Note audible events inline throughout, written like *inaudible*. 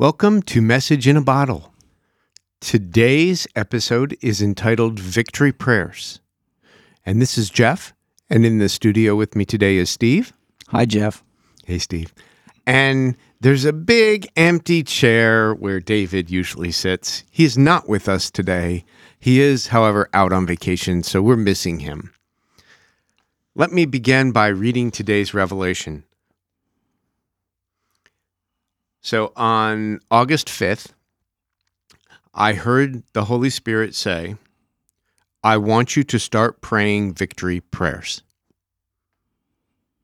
Welcome to Message in a Bottle. Today's episode is entitled Victory Prayers. And this is Jeff, and in the studio with me today is Steve. Hi, Jeff. Hey, Steve. And there's a big empty chair where David usually sits. He is not with us today. He is, however, out on vacation, so we're missing him. Let me begin by reading today's revelation. So on August 5th, I heard the Holy Spirit say, I want you to start praying victory prayers.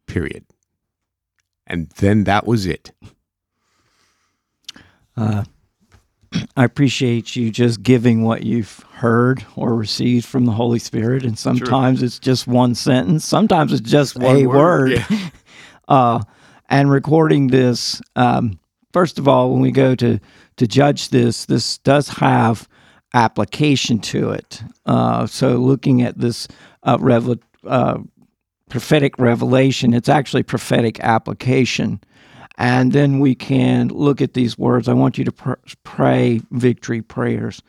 Period. And then that was it. Uh, *clears throat* I appreciate you just giving what you've heard or received from the Holy Spirit. And sometimes it's just one sentence, sometimes it's just One a word, word. yeah. *laughs* uh, and recording this, um, first of all, when we go to, to judge this, this does have application to it. Uh, so looking at this uh, revel- uh, prophetic revelation, it's actually prophetic application. And then we can look at these words. I want you to pr- pray victory prayers.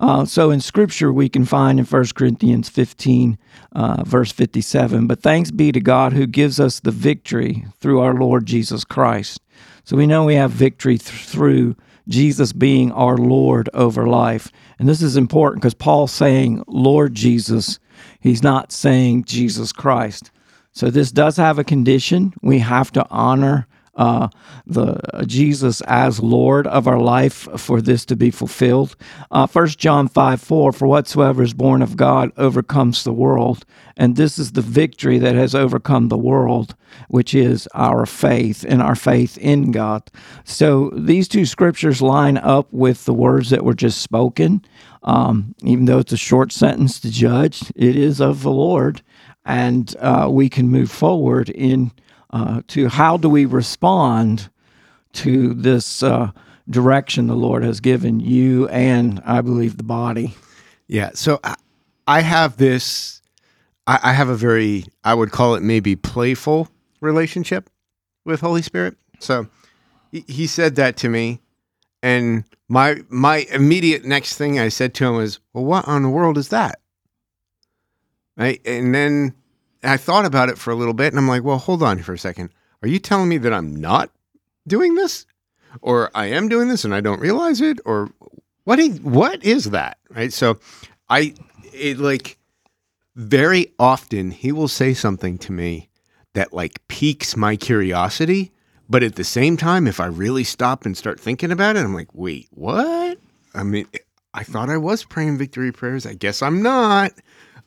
Uh, so in Scripture, we can find in 1 Corinthians 15, uh, verse 57, but thanks be to God who gives us the victory through our Lord Jesus Christ. So we know we have victory th- through Jesus being our Lord over life. And this is important because Paul's saying Lord Jesus, he's not saying Jesus Christ. So this does have a condition. We have to honor uh, the uh, Jesus as Lord of our life for this to be fulfilled. Uh, First John five four, for whatsoever is born of God overcomes the world, and this is the victory that has overcome the world, which is our faith and our faith in God. So these two scriptures line up with the words that were just spoken. Um, even though it's a short sentence to judge, it is of the Lord, and uh, we can move forward in uh, to how do we respond to this uh, direction the Lord has given you and I believe the body. Yeah. So I- I have this, I I have a very, I would call it maybe playful relationship with Holy Spirit. So he- he said that to me. And my my immediate next thing I said to him was, Well, what on the world is that? Right. And then I thought about it for a little bit and I'm like, well, hold on for a second. Are you telling me that I'm not doing this? Or I am doing this and I don't realize it? Or what is, what is that? Right. So I, it like very often he will say something to me that like piques my curiosity. But at the same time, if I really stop and start thinking about it, I'm like, wait, what? I mean, I thought I was praying victory prayers. I guess I'm not.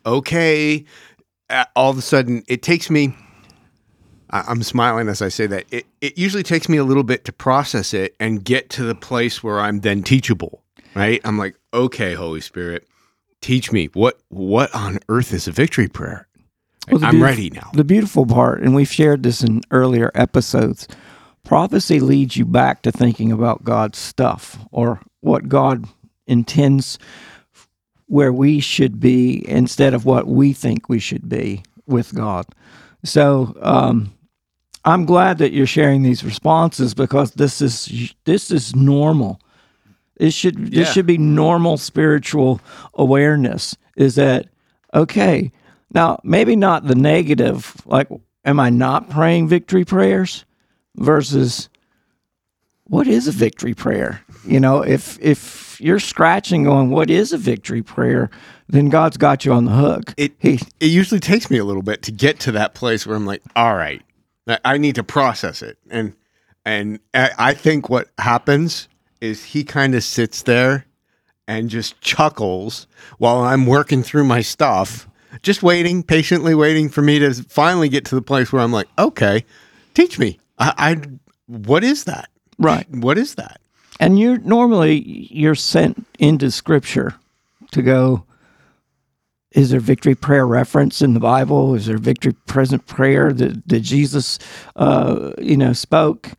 Okay. All of a sudden, it takes me. I'm smiling as I say that. It, it usually takes me a little bit to process it and get to the place where I'm then teachable, right? I'm like, okay, Holy Spirit, teach me what what on earth is a victory prayer. Well, I'm ready now. The beautiful part, and we've shared this in earlier episodes, prophecy leads you back to thinking about God's stuff or what God intends where we should be instead of what we think we should be with God. So um, I'm glad that you're sharing these responses because this is this is normal. It should this Yeah. should be normal spiritual awareness. Is that okay? Now maybe not the negative, like am I not praying victory prayers versus what is a victory prayer? You know, if if you're scratching going, what is a victory prayer? Then God's got you on the hook. It He it usually takes me a little bit to get to that place where I'm like, all right, I- need to process it, and and I I think what happens is he kind of sits there and just chuckles while I'm working through my stuff, just waiting, patiently waiting for me to finally get to the place where I'm like, okay, teach me. I, I what is that? Right. *laughs* What is that? And you're normally you're sent into scripture to go is there victory prayer reference in the Bible? Is there victory present prayer that, that Jesus uh, you know spoke?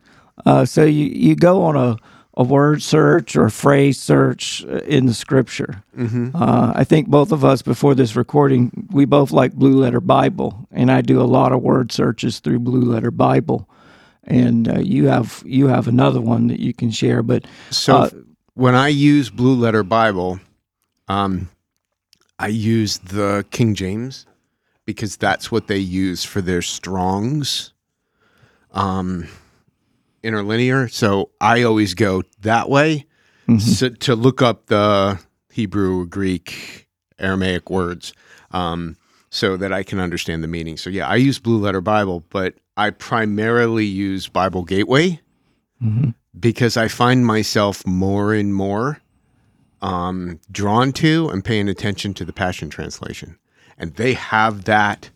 Uh, so you, you go on a, a word search or a phrase search uh, in the scripture. Uh, I think both of us before this recording, we both like Blue Letter Bible, and I do a lot of word searches through Blue Letter Bible. And uh, you have you have another one that you can share. But So Uh, when I use Blue Letter Bible, um, I use the King James because that's what they use for their Strongs um, interlinear. So I always go that way so, to look up the Hebrew, Greek, Aramaic words um, so that I can understand the meaning. So yeah, I use Blue Letter Bible, but I primarily use Bible Gateway because I find myself more and more um, drawn to and paying attention to the Passion Translation. And they have that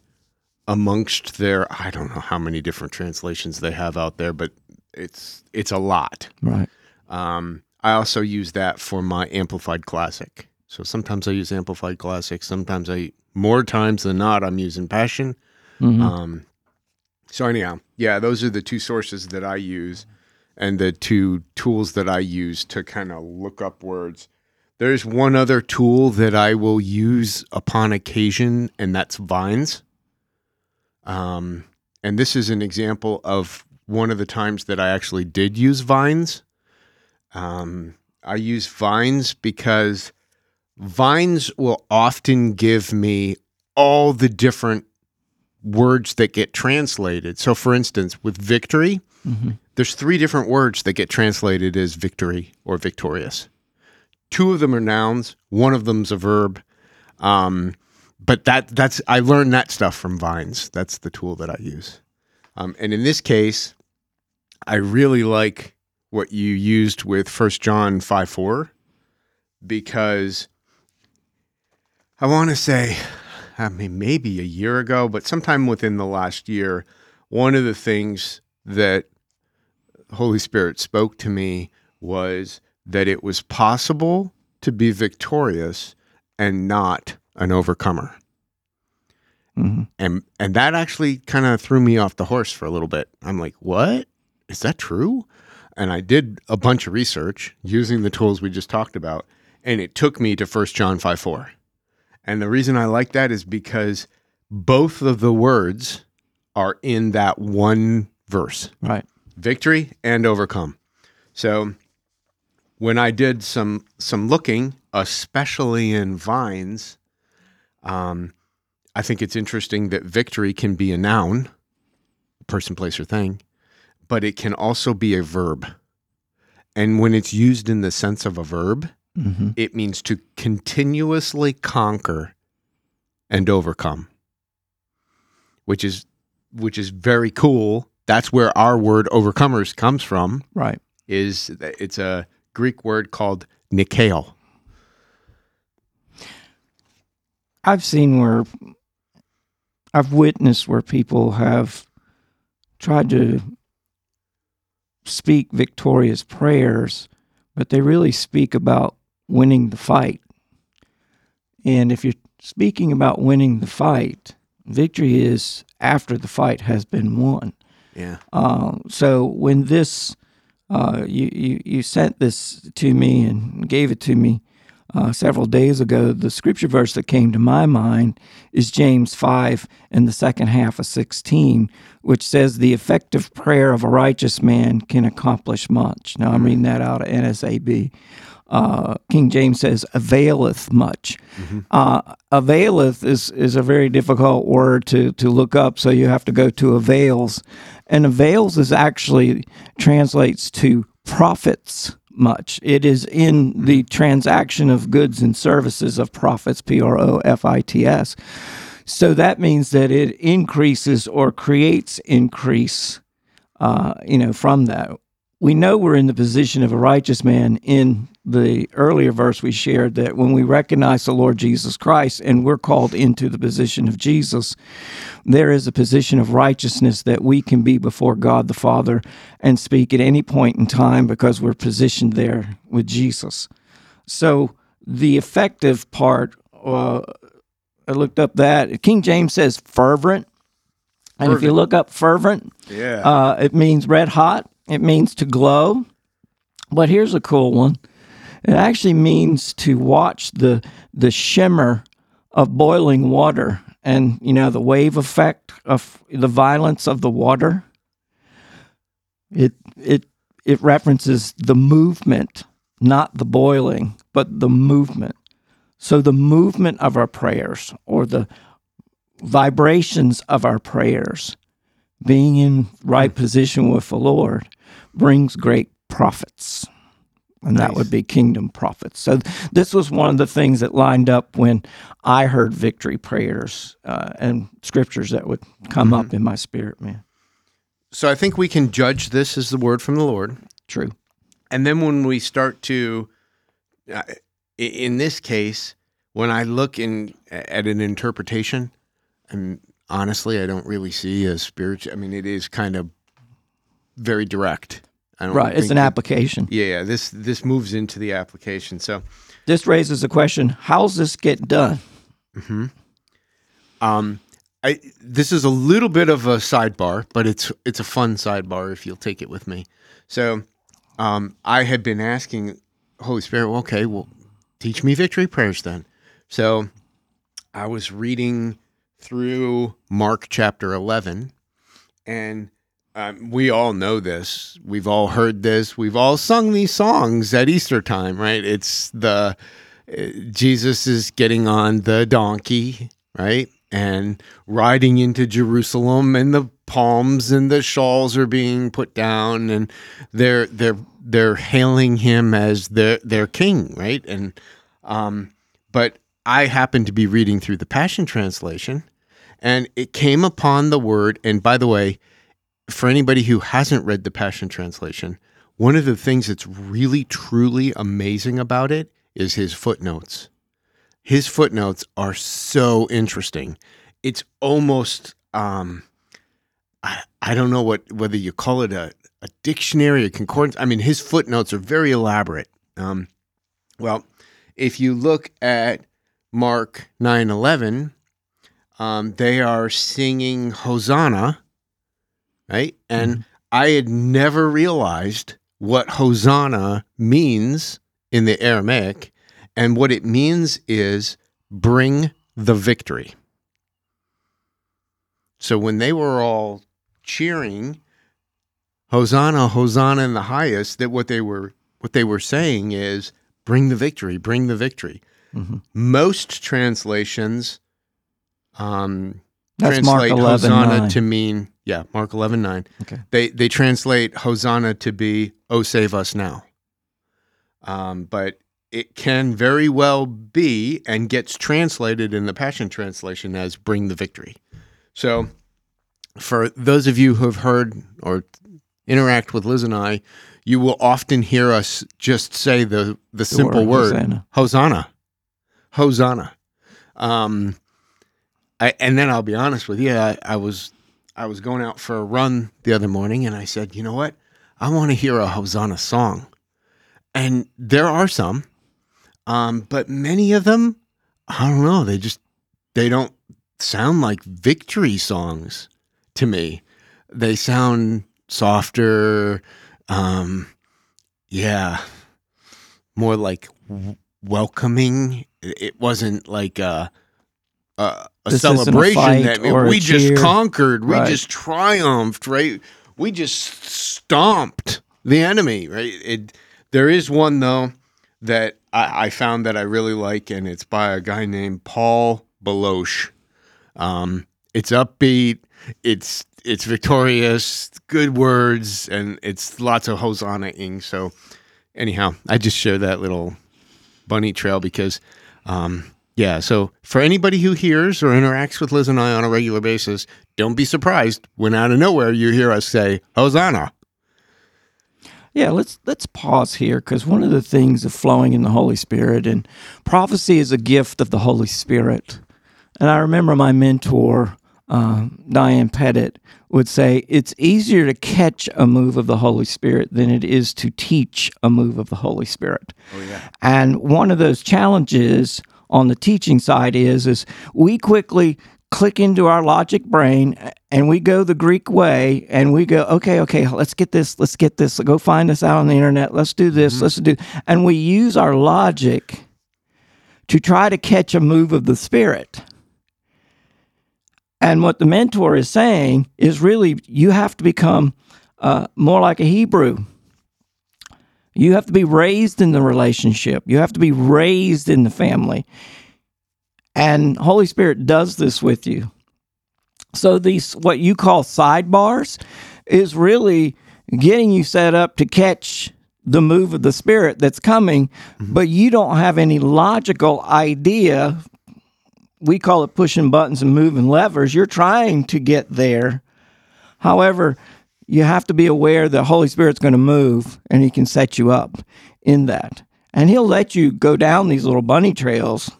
amongst their, I don't know how many different translations they have out there, but it's it's a lot. right, Um, I also use that for my Amplified Classic. So sometimes I use Amplified Classic. Sometimes I, more times than not, I'm using Passion. Um, so anyhow, yeah, those are the two sources that I use, and the two tools that I use to kind of look up words. There's one other tool that I will use upon occasion, and that's Vines. Um, and this is an example of one of the times that I actually did use Vines. Um, I use Vines because Vines will often give me all the different words that get translated. So, for instance, with victory, there's three different words that get translated as victory or victorious. Two of them are nouns, one of them's a verb. Um, but that that's I learned that stuff from Vines. That's the tool that I use. Um, and in this case, I really like what you used with First John 5 4 because I want to say, I mean, maybe a year ago, but sometime within the last year, one of the things that Holy Spirit spoke to me was that it was possible to be victorious and not an overcomer. Mhm. And and that actually kind of threw me off the horse for a little bit. I'm like, "What? Is that true?" And I did a bunch of research using the tools we just talked about, and it took me to 1 John 5 4. And the reason I like that is because both of the words are in that one verse right, victory and overcome. So when I did some some looking, especially in vines, um, I think it's interesting that victory can be a noun, person, place, or thing, but it can also be a verb. And when it's used in the sense of a verb, hmm it means to continuously conquer and overcome which is which is very cool. That's where our word overcomers comes from. Right. is it's a greek word called nikao I've seen where I've witnessed where people have tried to speak victorious prayers, but they really speak about winning the fight. And if you're speaking about winning the fight, victory is after the fight has been won. yeah Uh, so when this, uh, you, you you sent this to me and gave it to me uh, several days ago, the scripture verse that came to my mind is James five in the second half of sixteen, which says, "The effective prayer of a righteous man can accomplish much." Now I'm reading that out of NASB. Uh, King James says, "availeth much." Uh, availeth is is a very difficult word to to look up, so you have to go to avails, and avails is actually translates to profits much. It is in the transaction of goods and services of profits, P R O F I T S. So that means that it increases or creates increase, uh, you know, from that. We know we're in the position of a righteous man in the earlier verse we shared that when we recognize the Lord Jesus Christ and we're called into the position of Jesus, there is a position of righteousness that we can be before God the Father and speak at any point in time because we're positioned there with Jesus. So the effective part, uh, I looked up that King James says fervent. And if you look up fervent, yeah uh, it means red hot. It means to glow. But here's a cool one. It actually means to watch the the shimmer of boiling water and you know the wave effect of the violence of the water. It it it references the movement, not the boiling, but the movement. So the movement of our prayers or the vibrations of our prayers, being in right position with the Lord, brings great profits. And that would be kingdom profits. So this was one of the things that lined up when I heard victory prayers uh, and scriptures that would come up in my spirit, man. So I think we can judge this as the word from the Lord. True. And then when we start to, uh, in this case, when I look in at an interpretation, and honestly, I don't really see a spiritual. I mean, it is kind of very direct. I don't Right. It's an that- application. Yeah, yeah. This this moves into the application. So, This raises a question how's this get done? um, I this is a little bit of a sidebar, but it's it's a fun sidebar if you'll take it with me. So, um, I had been asking Holy Spirit, well, okay, well, teach me victory prayers then. So, I was reading through Mark chapter eleven, and um, we all know this. We've all heard this. We've all sung these songs at Easter time, right? It's the uh, Jesus is getting on the donkey, right? And riding into Jerusalem and the palms and the shawls are being put down and they're they're they're hailing him as their their king, right? And um but I happened to be reading through the Passion Translation and it came upon the word and by the way, for anybody who hasn't read the Passion Translation, one of the things that's really truly amazing about it is his footnotes. His footnotes are so interesting. It's almost um I, I don't know what whether you call it a, a dictionary, a concordance. I mean, his footnotes are very elaborate. Um, well, if you look at Mark nine eleven, um, they are singing Hosanna, right? And I had never realized what Hosanna means in the Aramaic. And what it means is bring the victory. So when they were all cheering, Hosanna, Hosanna in the highest, that what they were what they were saying is bring the victory, bring the victory. Mhm. Most translations um, That's Mark translate 11, Hosanna 9. to mean yeah, Mark eleven nine. Okay. They they translate Hosanna to be "Oh save us now," um, but it can very well be and gets translated in the Passion Translation as "Bring the victory." So, for those of you who have heard or interact with Liz and I, you will often hear us just say the the, simple word, word, Hosanna. Hosanna. Hosanna. Um, I, and then I'll be honest with you, I, I was I was going out for a run the other morning, and I said, you know what, I want to hear a Hosanna song, and there are some, um, but many of them, I don't know, they just they don't sound like victory songs to me. They sound softer, um, yeah, more like w- welcoming. It wasn't like a a, a This a celebration that a we just conquered, we Right. just triumphed, right? We just stomped the enemy, right? It, there is one though that I, I found that I really like, and it's by a guy named Paul Baloche. Um, it's upbeat, it's it's victorious, good words, and it's lots of hosanna-ing. So, anyhow, I just share that little bunny trail because, um, yeah. So for anybody who hears or interacts with Liz and I on a regular basis, don't be surprised when out of nowhere you hear us say Hosanna. Yeah, let's let's pause here because one of the things of flowing in the Holy Spirit and prophecy is a gift of the Holy Spirit. And I remember my mentor, uh, Diane Pettit, would say it's easier to catch a move of the Holy Spirit than it is to teach a move of the Holy Spirit. Oh yeah. And one of those challenges on the teaching side is is we quickly click into our logic brain and we go the Greek way and we go, okay, okay, let's get this, let's get this, go find this out on the internet, let's do this, let's do and we use our logic to try to catch a move of the spirit. And what the mentor is saying is really you have to become uh, more like a Hebrew. You have to be raised in the relationship. You have to be raised in the family. And Holy Spirit does this with you. So these what you call sidebars is really getting you set up to catch the move of the spirit that's coming, mm-hmm. but you don't have any logical idea. We call it pushing buttons and moving levers. You're trying to get there. However, you have to be aware the Holy Spirit's going to move and he can set you up in that. And he'll let you go down these little bunny trails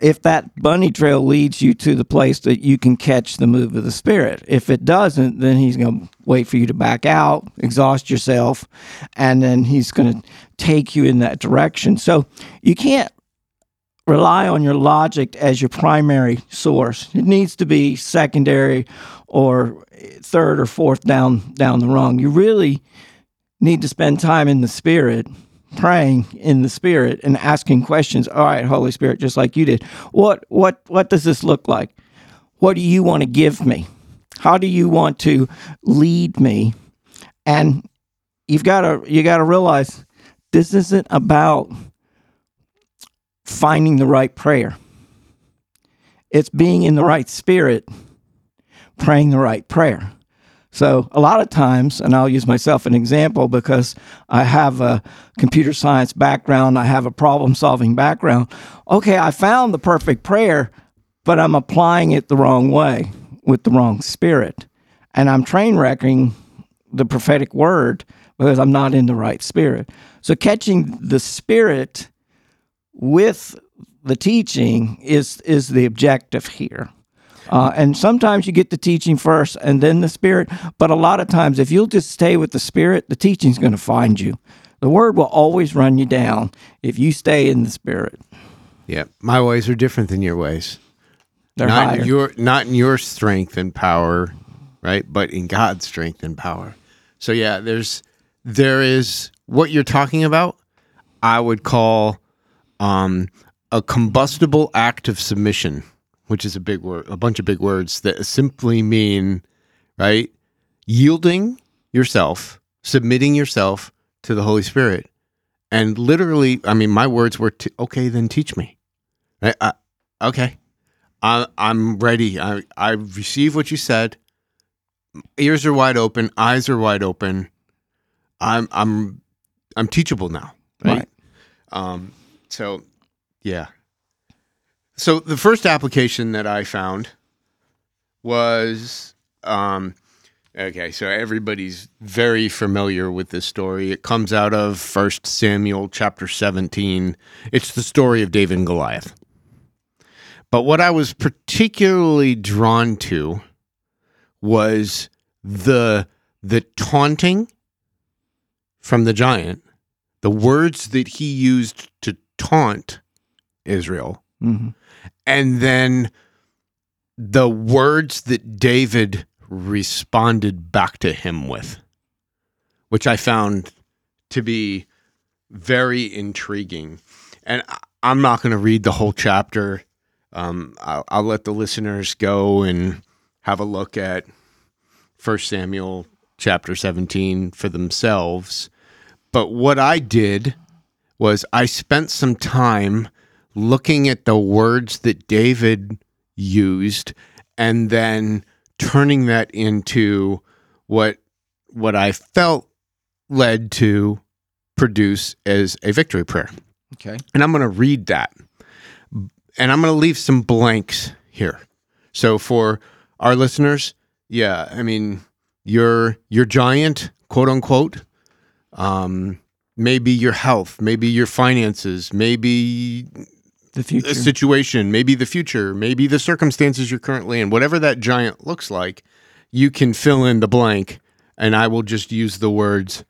if that bunny trail leads you to the place that you can catch the move of the spirit. If it doesn't, then he's going to wait for you to back out, exhaust yourself, and then he's going to take you in that direction. So you can't rely on your logic as your primary source. It needs to be secondary or third or fourth down down the rung. You really need to spend time in the spirit praying in the spirit and asking questions. All right holy spirit just like you did. What what what does this look like? What do you want to give me? How do you want to lead me? And you've got to you got to realize this isn't about finding the right prayer it's being in the right spirit praying the right prayer so a lot of times, and I'll use myself an example because I have a computer science background, I have a problem solving background. Okay, I found the perfect prayer, but I'm applying it the wrong way with the wrong spirit. And I'm train wrecking the prophetic word because I'm not in the right spirit. So catching the spirit with the teaching is is the objective here. Uh, and sometimes you get the teaching first and then the spirit. But a lot of times, if you'll just stay with the spirit, the teaching's going to find you. The word will always run you down if you stay in the spirit. Yeah, my ways are different than your ways. They're not higher. in your not in your strength and power, right? But in God's strength and power. So yeah, there's there is what you're talking about. I would call um, a combustible act of submission, which is a big word, a bunch of big words that simply mean right yielding yourself, submitting yourself to the Holy Spirit, and literally, I mean, my words were, t- "Okay, then teach me." Right? I, okay, I, I'm ready. I, I receive what you said. Ears are wide open. Eyes are wide open. I'm I'm I'm teachable now. Right. Right. Um. So, yeah. So the first application that I found was um. Okay, so everybody's very familiar with this story. It comes out of First Samuel chapter 17. It's the story of David and Goliath. But what I was particularly drawn to was the the taunting from the giant, the words that he used to taunt Israel, hmm and then the words that David responded back to him with, which I found to be very intriguing. And I'm not going to read the whole chapter. Um, I'll, I'll let the listeners go and have a look at First Samuel chapter 17 for themselves. But what I did was I spent some time looking at the words that David used and then turning that into what what I felt led to produce as a victory prayer. Okay. And I'm going to read that. And I'm going to leave some blanks here. So for our listeners, yeah, I mean, your your giant, quote unquote, um, maybe your health, maybe your finances, maybe The future. a situation, maybe the future, maybe the circumstances you're currently in, whatever that giant looks like, you can fill in the blank, and I will just use the words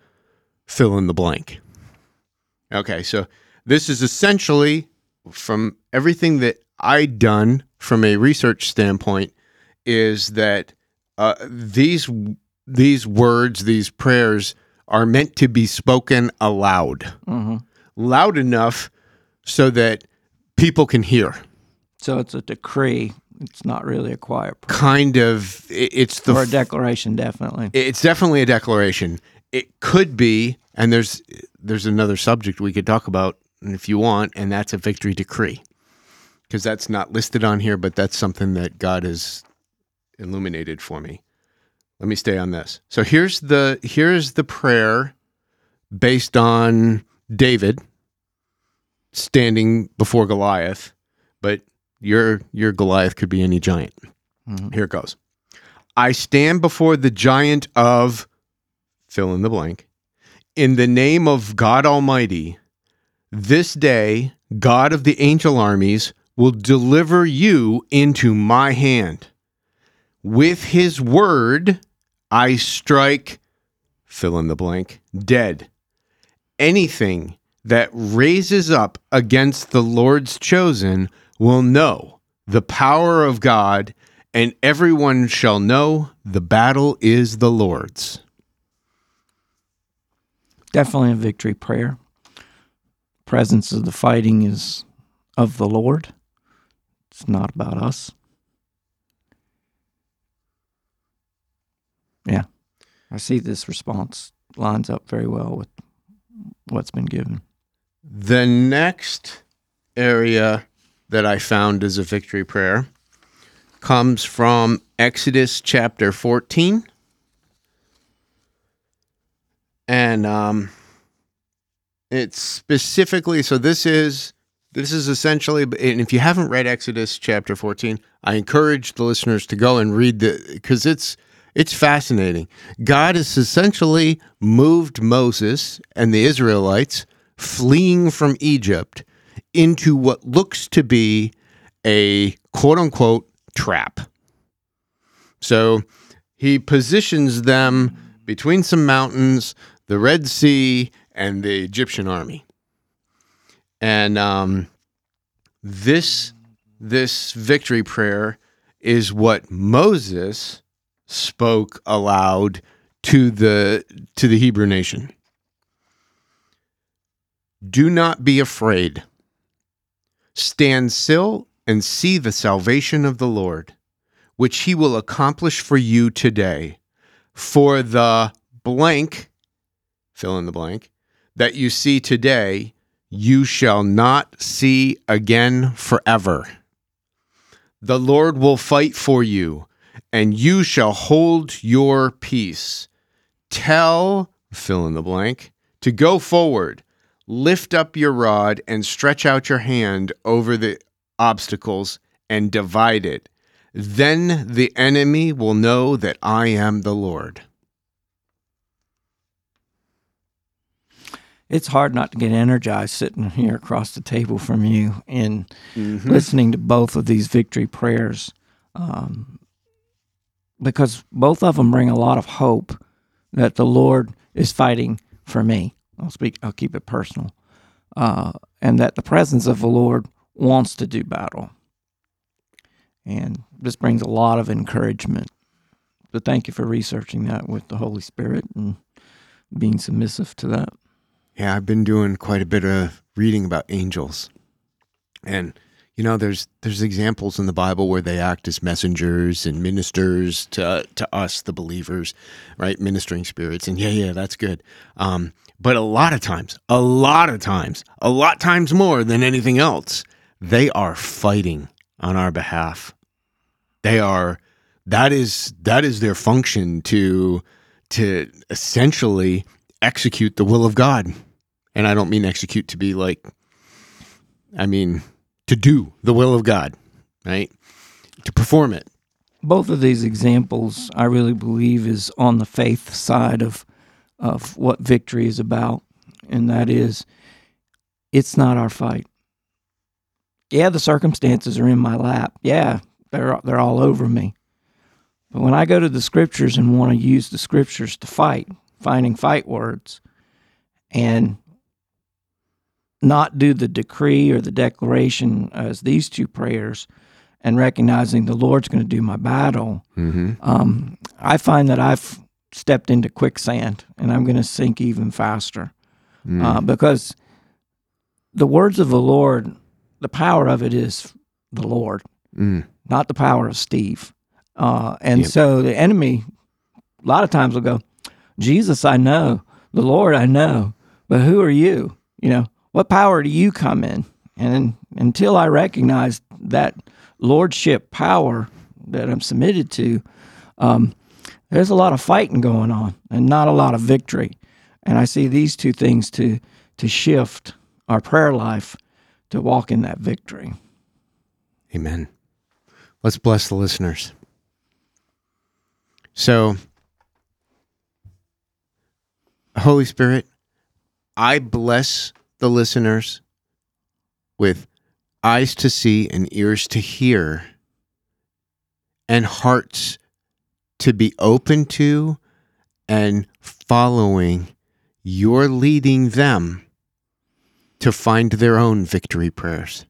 fill in the blank. Okay, so this is essentially from everything that I done from a research standpoint is that uh, these these words, these prayers are meant to be spoken aloud, hmm loud enough so that people can hear. So it's a decree It's not really a quiet prayer. kind of it's the or a declaration, definitely. it's definitely a declaration. It could be, and there's there's another subject we could talk about if you want, and that's a victory decree, because that's not listed on here, but that's something that God has illuminated for me. Let me stay on this. So here's the here's the prayer based on David standing before Goliath, but your your Goliath could be any giant. Mhm. Here it goes. I stand before the giant of fill in the blank. In the name of God Almighty, this day, God of the angel armies will deliver you into my hand. With his word, I strike fill in the blank dead. Anything that raises up against the Lord's chosen will know the power of God, and everyone shall know the battle is the Lord's. Definitely a victory prayer. Presence of the fighting is of the Lord. It's not about us. Yeah. I see this response lines up very well with what's been given. The next area that I found as a victory prayer comes from Exodus chapter 14. And um it's specifically so this is this is essentially and if you haven't read Exodus chapter 14, I encourage the listeners to go and read the cuz it's it's fascinating. God has essentially moved Moses and the Israelites fleeing from Egypt into what looks to be a quote unquote trap. So he positions them between some mountains, the Red Sea, and the Egyptian army. And um, this this victory prayer is what Moses spoke aloud to the to the Hebrew nation. Do not be afraid. Stand still and see the salvation of the Lord, which he will accomplish for you today. For the blank, fill in the blank, that you see today, you shall not see again forever. The Lord will fight for you, and you shall hold your peace. Tell, fill in the blank, to go forward lift up your rod and stretch out your hand over the obstacles and divide it. Then the enemy will know that I am the Lord. It's hard not to get energized sitting here across the table from you and listening to both of these victory prayers um, because both of them bring a lot of hope that the Lord is fighting for me. I'll speak. I'll keep it personal, uh, and that the presence of the Lord wants to do battle. And this brings a lot of encouragement. So thank you for researching that with the Holy Spirit and being submissive to that. Yeah, I've been doing quite a bit of reading about angels. And you know, there's there's examples in the Bible where they act as messengers and ministers to to us, the believers, right? Ministering spirits. And yeah, yeah, that's good. Um, but a lot of times, a lot of times, a lot times more than anything else, they are fighting on our behalf. They are that is that is their function to to essentially execute the will of God. And I don't mean execute to be like I mean to do the will of God, right? To perform it. both of these examples I really believe is on the faith side of of what victory is about and that is it's not our fight. Yeah, the circumstances are in my lap. Yeah, they're they're all over me. But when I go to the scriptures and want to use the scriptures to fight, finding fight words and not do the decree or the declaration as these two prayers and recognizing the Lord's going to do my battle, Mm-hmm. um, I find that I've stepped into quicksand and I'm going to sink even faster uh, because the words of the Lord, the power of it is the Lord. Mm. not the power of Steve. Uh, and Yep. so the enemy, a lot of times will go, Jesus, I know, the Lord, I know, but who are you? You know, what power do you come in? And until I recognize that lordship power that I'm submitted to, um, there's a lot of fighting going on and not a lot of victory. And I see these two things to to shift our prayer life to walk in that victory. Amen. Let's bless the listeners. So, Holy Spirit, I bless the listeners with eyes to see and ears to hear and hearts to be open to and following your leading them to find their own victory prayers.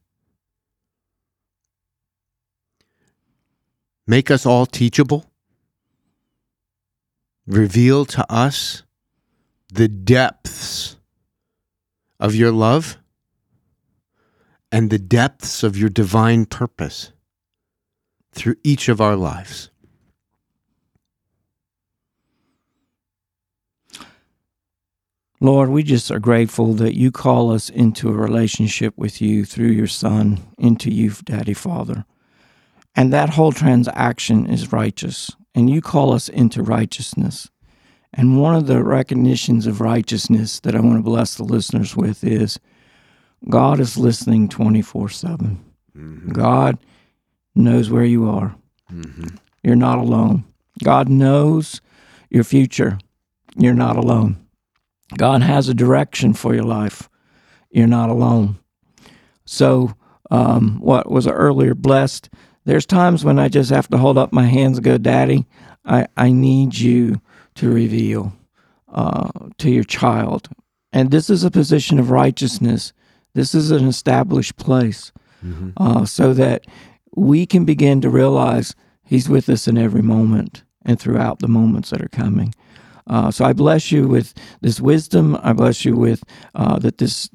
Make us all teachable. Reveal to us the depths of your love and the depths of your divine purpose through each of our lives. Lord, we just are grateful that you call us into a relationship with you through your Son, into you, Daddy Father. And that whole transaction is righteous. And you call us into righteousness. And one of the recognitions of righteousness that I want to bless the listeners with is God is listening 24 7. God knows where you are. You're not alone. God knows your future. You're not alone. God has a direction for your life. You're not alone. So, um, what was earlier blessed? There's times when I just have to hold up my hands and go, Daddy, I, I need you to reveal uh, to your child. And this is a position of righteousness. This is an established place uh, so that we can begin to realize He's with us in every moment and throughout the moments that are coming. Uh, so I bless you with this wisdom. I bless you with uh, that this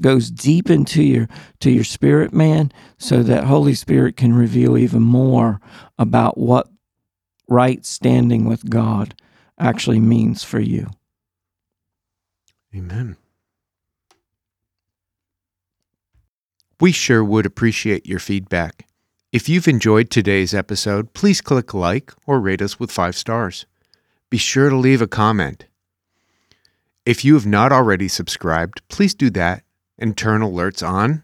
goes deep into your to your spirit, man, so that Holy Spirit can reveal even more about what right standing with God actually means for you. Amen. We sure would appreciate your feedback. If you've enjoyed today's episode, please click like or rate us with five stars. Be sure to leave a comment. If you have not already subscribed, please do that and turn alerts on.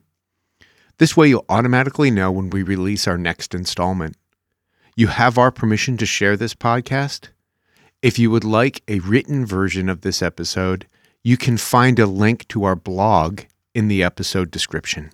This way, you'll automatically know when we release our next installment. You have our permission to share this podcast. If you would like a written version of this episode, you can find a link to our blog in the episode description.